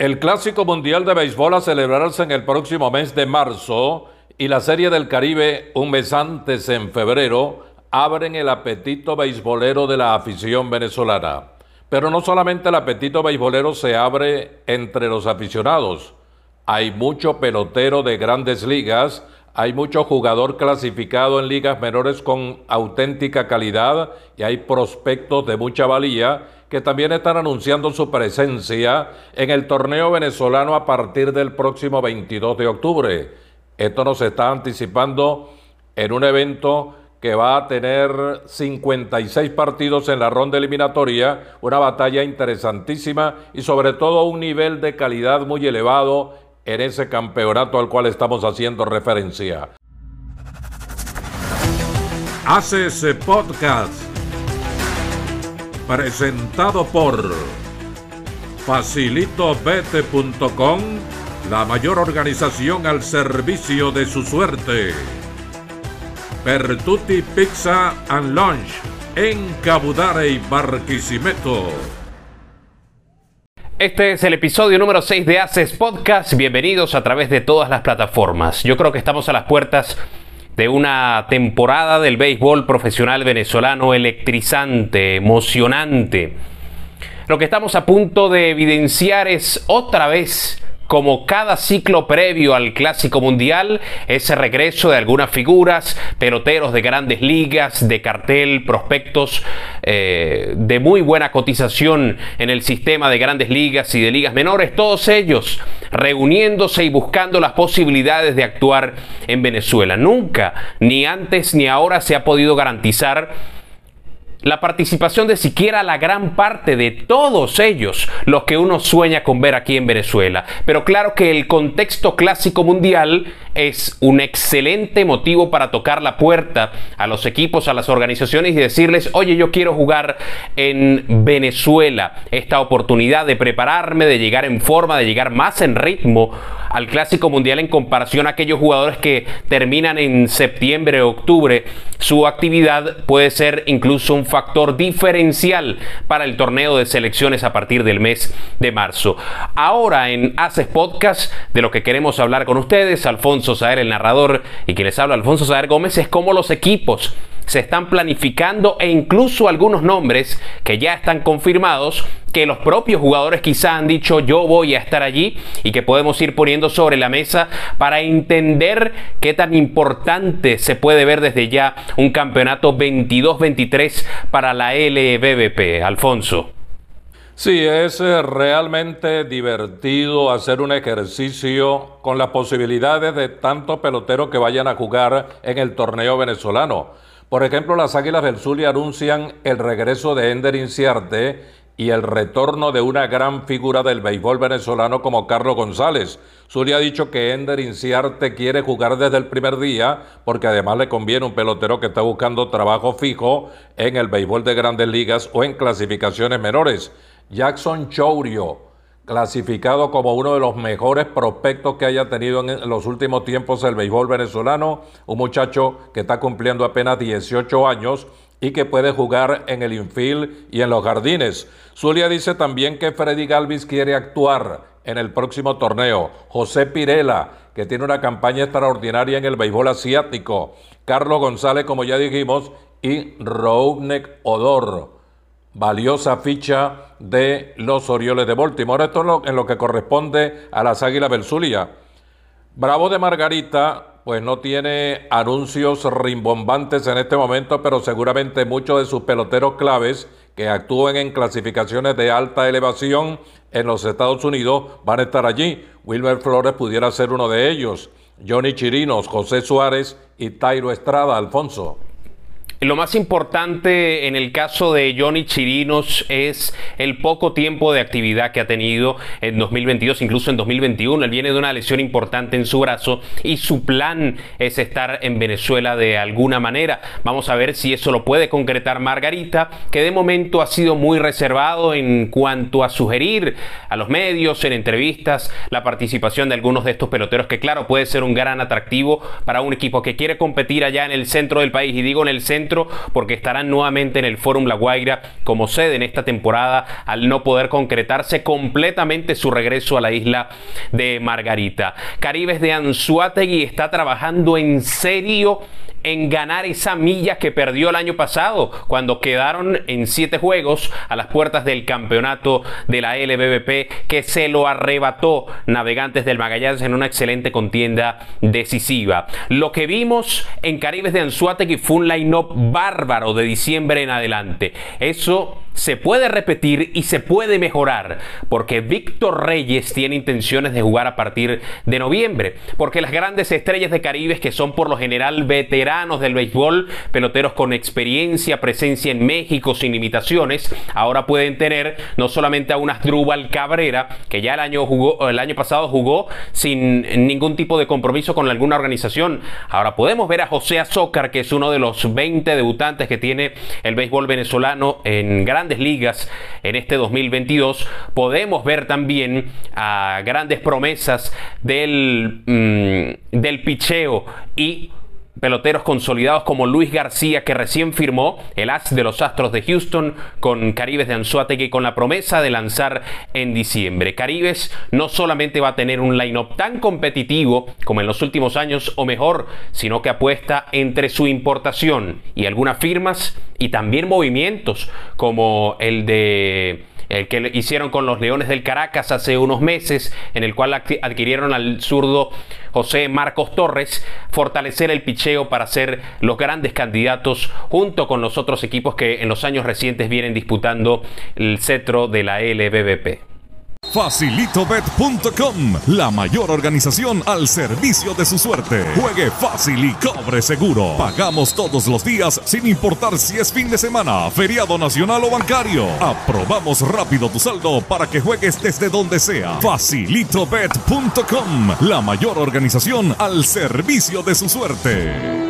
El Clásico Mundial de Béisbol a celebrarse en el próximo mes de marzo y la Serie del Caribe un mes antes en febrero abren el apetito beisbolero de la afición venezolana. Pero no solamente el apetito beisbolero se abre entre los aficionados. Hay mucho pelotero de grandes ligas, hay mucho jugador clasificado en ligas menores con auténtica calidad y hay prospectos de mucha valía que también están anunciando su presencia en el torneo venezolano a partir del próximo 22 de octubre. Esto nos está anticipando en un evento que va a tener 56 partidos en la ronda eliminatoria, una batalla interesantísima y sobre todo un nivel de calidad muy elevado en ese campeonato al cual estamos haciendo referencia. Hace podcast presentado por facilitobete.com, la mayor organización al servicio de su suerte. Pertuti Pizza and Lunch en Cabudare y Barquisimeto. Este es el episodio número 6 de Haces Podcast. Bienvenidos a través de todas las plataformas. Yo creo que estamos a las puertas de una temporada del béisbol profesional venezolano electrizante, emocionante. Lo que estamos a punto de evidenciar es otra vez como cada ciclo previo al Clásico Mundial, ese regreso de algunas figuras, peloteros de grandes ligas, de cartel, prospectos eh, de muy buena cotización en el sistema de grandes ligas y de ligas menores, todos ellos reuniéndose y buscando las posibilidades de actuar en Venezuela. Nunca, ni antes ni ahora se ha podido garantizar la participación de siquiera la gran parte de todos ellos, los que uno sueña con ver aquí en Venezuela. Pero claro que el contexto clásico mundial es un excelente motivo para tocar la puerta a los equipos, a las organizaciones y decirles, oye, yo quiero jugar en Venezuela. Esta oportunidad de prepararme, de llegar en forma, de llegar más en ritmo al Clásico Mundial en comparación a aquellos jugadores que terminan en septiembre o octubre, su actividad puede ser incluso un factor diferencial para el torneo de selecciones a partir del mes de marzo. Ahora en Haces Podcast, de lo que queremos hablar con ustedes, Alfonso Saer, el narrador, y que les habla Alfonso Saer Gómez, es cómo los equipos se están planificando e incluso algunos nombres que ya están confirmados que los propios jugadores quizá han dicho yo voy a estar allí y que podemos ir poniendo sobre la mesa para entender qué tan importante se puede ver desde ya un campeonato 22-23 para la LBBP. Alfonso. Sí, es eh, realmente divertido hacer un ejercicio con las posibilidades de tantos peloteros que vayan a jugar en el torneo venezolano. Por ejemplo, las Águilas del Zulia anuncian el regreso de Ender Inciarte y el retorno de una gran figura del béisbol venezolano como Carlos González. Zulia ha dicho que Ender Inciarte quiere jugar desde el primer día porque además le conviene un pelotero que está buscando trabajo fijo en el béisbol de grandes ligas o en clasificaciones menores. Jackson Chourio clasificado como uno de los mejores prospectos que haya tenido en los últimos tiempos el béisbol venezolano, un muchacho que está cumpliendo apenas 18 años y que puede jugar en el infield y en los jardines. Zulia dice también que Freddy Galvis quiere actuar en el próximo torneo. José Pirela, que tiene una campaña extraordinaria en el béisbol asiático. Carlos González, como ya dijimos, y Rounek Odor valiosa ficha de los Orioles de Baltimore. Esto es en lo que corresponde a las Águilas del Zulia. Bravo de Margarita, pues no tiene anuncios rimbombantes en este momento, pero seguramente muchos de sus peloteros claves que actúen en clasificaciones de alta elevación en los Estados Unidos van a estar allí. Wilmer Flores pudiera ser uno de ellos. Johnny Chirinos, José Suárez y Tairo Estrada, Alfonso. Lo más importante en el caso de Johnny Chirinos es el poco tiempo de actividad que ha tenido en 2022, incluso en 2021. Él viene de una lesión importante en su brazo y su plan es estar en Venezuela de alguna manera. Vamos a ver si eso lo puede concretar Margarita, que de momento ha sido muy reservado en cuanto a sugerir a los medios, en entrevistas, la participación de algunos de estos peloteros, que claro, puede ser un gran atractivo para un equipo que quiere competir allá en el centro del país. Y digo en el centro porque estarán nuevamente en el Fórum La Guaira como sede en esta temporada al no poder concretarse completamente su regreso a la isla de Margarita. Caribes de Anzuategui está trabajando en serio en ganar esa milla que perdió el año pasado cuando quedaron en siete juegos a las puertas del campeonato de la LBBP que se lo arrebató Navegantes del Magallanes en una excelente contienda decisiva. Lo que vimos en Caribes de Anzuategui fue un line-up bárbaro de diciembre en adelante. Eso se puede repetir y se puede mejorar, porque Víctor Reyes tiene intenciones de jugar a partir de noviembre, porque las grandes estrellas de Caribes, que son por lo general veteranos del béisbol, peloteros con experiencia, presencia en México sin limitaciones, ahora pueden tener no solamente a un Asdrúbal Cabrera, que ya el año, el año pasado jugó sin ningún tipo de compromiso con alguna organización, ahora podemos ver a José Azócar, que es uno de los 20 debutantes que tiene el béisbol venezolano en grandes ligas en este 2022, podemos ver también a grandes promesas del, mm, del picheo y peloteros consolidados como Luis García, que recién firmó el as de los Astros de Houston con Caribes de Anzuategui con la promesa de lanzar en diciembre. Caribes no solamente va a tener un line-up tan competitivo como en los últimos años o mejor, sino que apuesta entre su importación y algunas firmas y también movimientos como el de el que hicieron con los Leones del Caracas hace unos meses, en el cual adquirieron al zurdo José Marcos Torres, fortalecer el picheo para ser los grandes candidatos junto con los otros equipos que en los años recientes vienen disputando el cetro de la LBBP. Facilitobet.com, la mayor organización al servicio de su suerte. Juegue fácil y cobre seguro. Pagamos todos los días sin importar si es fin de semana, feriado nacional o bancario. Aprobamos rápido tu saldo para que juegues desde donde sea. Facilitobet.com, la mayor organización al servicio de su suerte.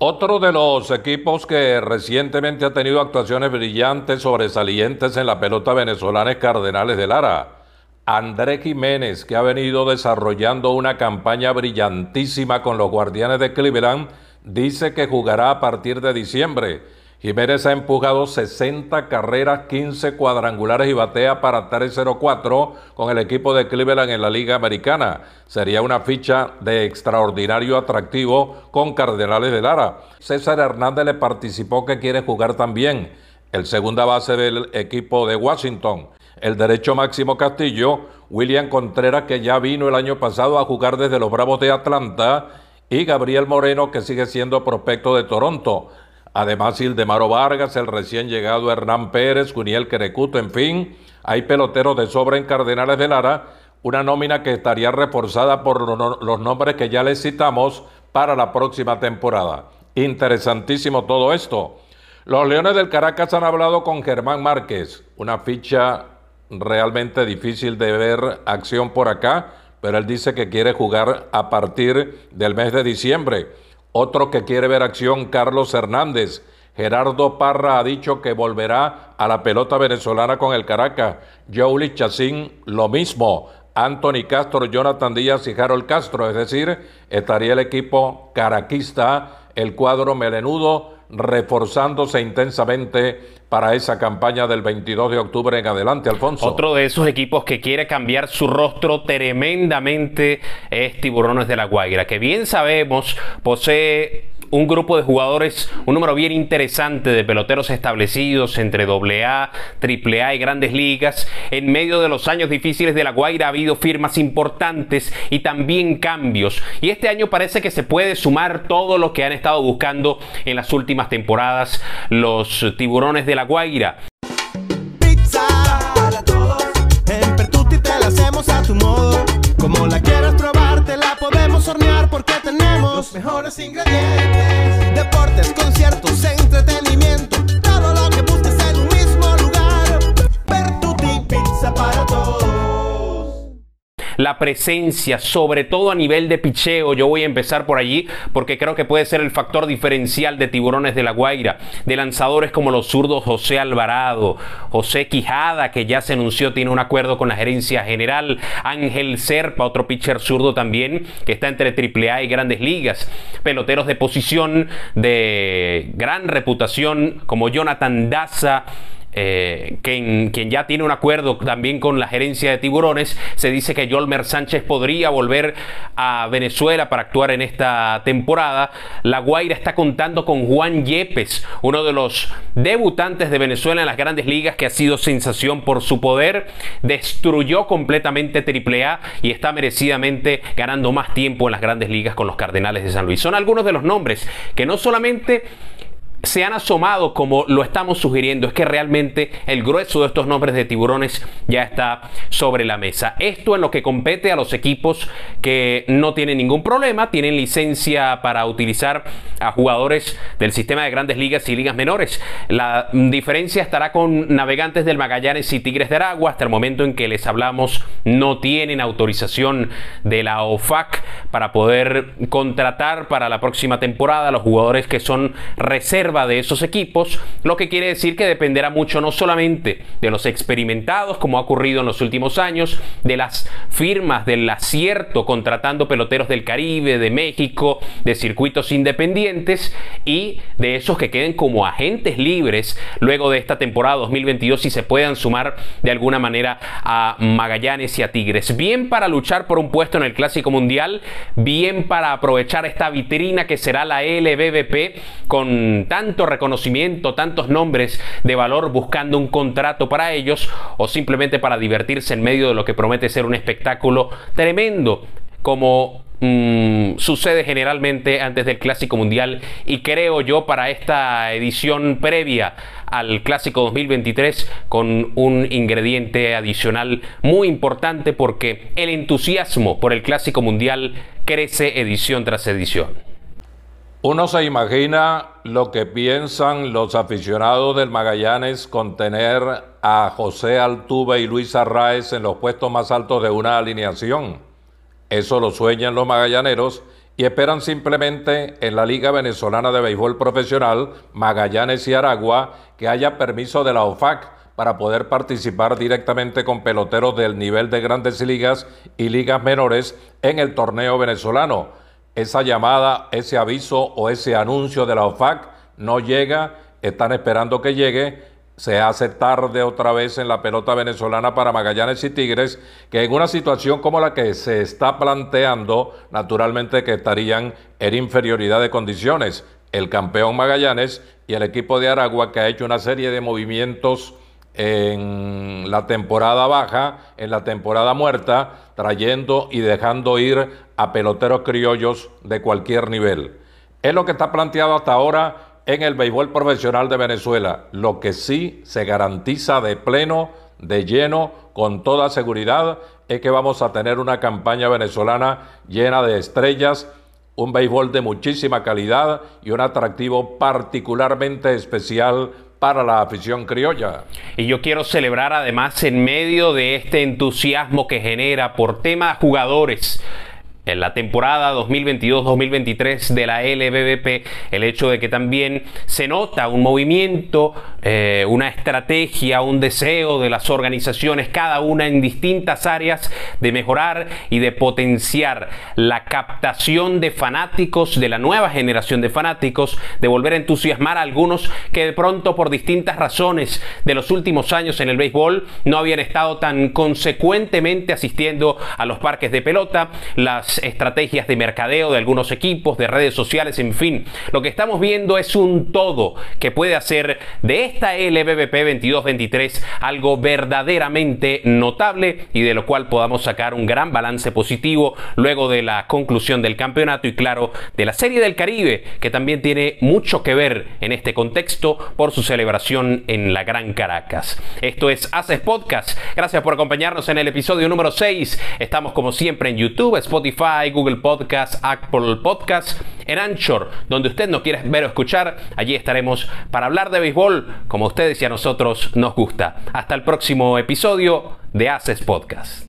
Otro de los equipos que recientemente ha tenido actuaciones brillantes, sobresalientes en la pelota venezolana es Cardenales de Lara. André Jiménez, que ha venido desarrollando una campaña brillantísima con los Guardianes de Cleveland, dice que jugará a partir de diciembre Jiménez ha empujado 60 carreras, 15 cuadrangulares y batea para 3-0-4 con el equipo de Cleveland en la Liga Americana. Sería una ficha de extraordinario atractivo con Cardenales de Lara. César Hernández le participó que quiere jugar también. El segunda base del equipo de Washington. El derecho Máximo Castillo, William Contreras, que ya vino el año pasado a jugar desde los Bravos de Atlanta, y Gabriel Moreno, que sigue siendo prospecto de Toronto. Además, Ildemaro Vargas, el recién llegado Hernán Pérez, Juniel Querecuto, en fin, hay peloteros de sobra en Cardenales de Lara, una nómina que estaría reforzada por los nombres que ya les citamos para la próxima temporada. Interesantísimo todo esto. Los Leones del Caracas han hablado con Germán Márquez, una ficha realmente difícil de ver acción por acá, pero él dice que quiere jugar a partir del mes de diciembre. Otro que quiere ver acción, Carlos Hernández. Gerardo Parra ha dicho que volverá a la pelota venezolana con el Caracas. Jouli Chacín, lo mismo. Anthony Castro, Jonathan Díaz y Harold Castro. Es decir, estaría el equipo caraquista, el cuadro melenudo, reforzándose intensamente para esa campaña del 22 de octubre en adelante, Alfonso. Otro de esos equipos que quiere cambiar su rostro tremendamente es Tiburones de la Guaira, que bien sabemos posee un grupo de jugadores, un número bien interesante de peloteros establecidos entre AA, AAA y grandes ligas. En medio de los años difíciles de La Guaira ha habido firmas importantes y también cambios. Y este año parece que se puede sumar todo lo que han estado buscando en las últimas temporadas los tiburones de La Guaira. Tenemos los mejores ingredientes. Deportes, conciertos, entretenimiento, la presencia, sobre todo a nivel de picheo. Yo voy a empezar por allí porque creo que puede ser el factor diferencial de Tiburones de la Guaira, de lanzadores como los zurdos José Alvarado, José Quijada, que ya se anunció tiene un acuerdo con la gerencia general, Ángel Serpa, otro pitcher zurdo también, que está entre AAA y grandes ligas, peloteros de posición de gran reputación como Jonathan Daza, eh, quien, ya tiene un acuerdo también con la gerencia de tiburones, se dice que Yolmer Sánchez podría volver a Venezuela para actuar en esta temporada. La Guaira está contando con Juan Yepes, uno de los debutantes de Venezuela en las grandes ligas que ha sido sensación por su poder, destruyó completamente AAA y está merecidamente ganando más tiempo en las grandes ligas con los Cardenales de San Luis. Son algunos de los nombres que no solamente se han asomado como lo estamos sugiriendo, es que realmente el grueso de estos nombres de tiburones ya está sobre la mesa. Esto en lo que compete a los equipos que no tienen ningún problema, tienen licencia para utilizar a jugadores del sistema de grandes ligas y ligas menores. La diferencia estará con navegantes del Magallanes y Tigres de Aragua. Hasta el momento en que les hablamos no tienen autorización de la OFAC para poder contratar para la próxima temporada a los jugadores que son reservas de esos equipos, lo que quiere decir que dependerá mucho no solamente de los experimentados, como ha ocurrido en los últimos años, de las firmas del acierto contratando peloteros del Caribe, de México, de circuitos independientes y de esos que queden como agentes libres luego de esta temporada 2022 y se puedan sumar de alguna manera a Magallanes y a Tigres. Bien para luchar por un puesto en el Clásico Mundial, bien para aprovechar esta vitrina que será la LBBP con tanto reconocimiento, tantos nombres de valor buscando un contrato para ellos o simplemente para divertirse en medio de lo que promete ser un espectáculo tremendo como mm, sucede generalmente antes del Clásico Mundial y creo yo para esta edición previa al Clásico 2023 con un ingrediente adicional muy importante porque el entusiasmo por el Clásico Mundial crece edición tras edición. Uno se imagina lo que piensan los aficionados del Magallanes con tener a José Altuve y Luis Arraez en los puestos más altos de una alineación. Eso lo sueñan los magallaneros y esperan simplemente en la Liga Venezolana de Béisbol Profesional, Magallanes y Aragua, que haya permiso de la OFAC para poder participar directamente con peloteros del nivel de grandes ligas y ligas menores en el torneo venezolano esa llamada, ese aviso o ese anuncio de la OFAC no llega, están esperando que llegue, se hace tarde otra vez en la pelota venezolana para Magallanes y Tigres, que en una situación como la que se está planteando, naturalmente que estarían en inferioridad de condiciones. El campeón Magallanes y el equipo de Aragua que ha hecho una serie de movimientos en la temporada baja, en la temporada muerta, trayendo y dejando ir a peloteros criollos de cualquier nivel. Es lo que está planteado hasta ahora en el béisbol profesional de Venezuela. Lo que sí se garantiza de pleno, de lleno, con toda seguridad, es que vamos a tener una campaña venezolana llena de estrellas, un béisbol de muchísima calidad y un atractivo particularmente especial para la afición criolla. Y yo quiero celebrar además en medio de este entusiasmo que genera por temas jugadores en la temporada 2022-2023 de la LBBP el hecho de que también se nota un movimiento, eh, una estrategia, un deseo de las organizaciones, cada una en distintas áreas, de mejorar y de potenciar la captación de fanáticos, de la nueva generación de fanáticos, de volver a entusiasmar a algunos que de pronto por distintas razones de los últimos años en el béisbol no habían estado tan consecuentemente asistiendo a los parques de pelota, las estrategias de mercadeo de algunos equipos, de redes sociales, en fin. Lo que estamos viendo es un todo que puede hacer de esta LBBP 22-23 algo verdaderamente notable y de lo cual podamos sacar un gran balance positivo luego de la conclusión del campeonato y claro, de la Serie del Caribe, que también tiene mucho que ver en este contexto por su celebración en la Gran Caracas. Esto es Haces Podcast. Gracias por acompañarnos en el episodio número 6. Estamos como siempre en YouTube, Spotify, Google Podcast, Apple Podcast, en Anchor, donde usted nos quiera ver o escuchar, allí estaremos para hablar de béisbol como a ustedes y a nosotros nos gusta. Hasta el próximo episodio de Haces Podcast.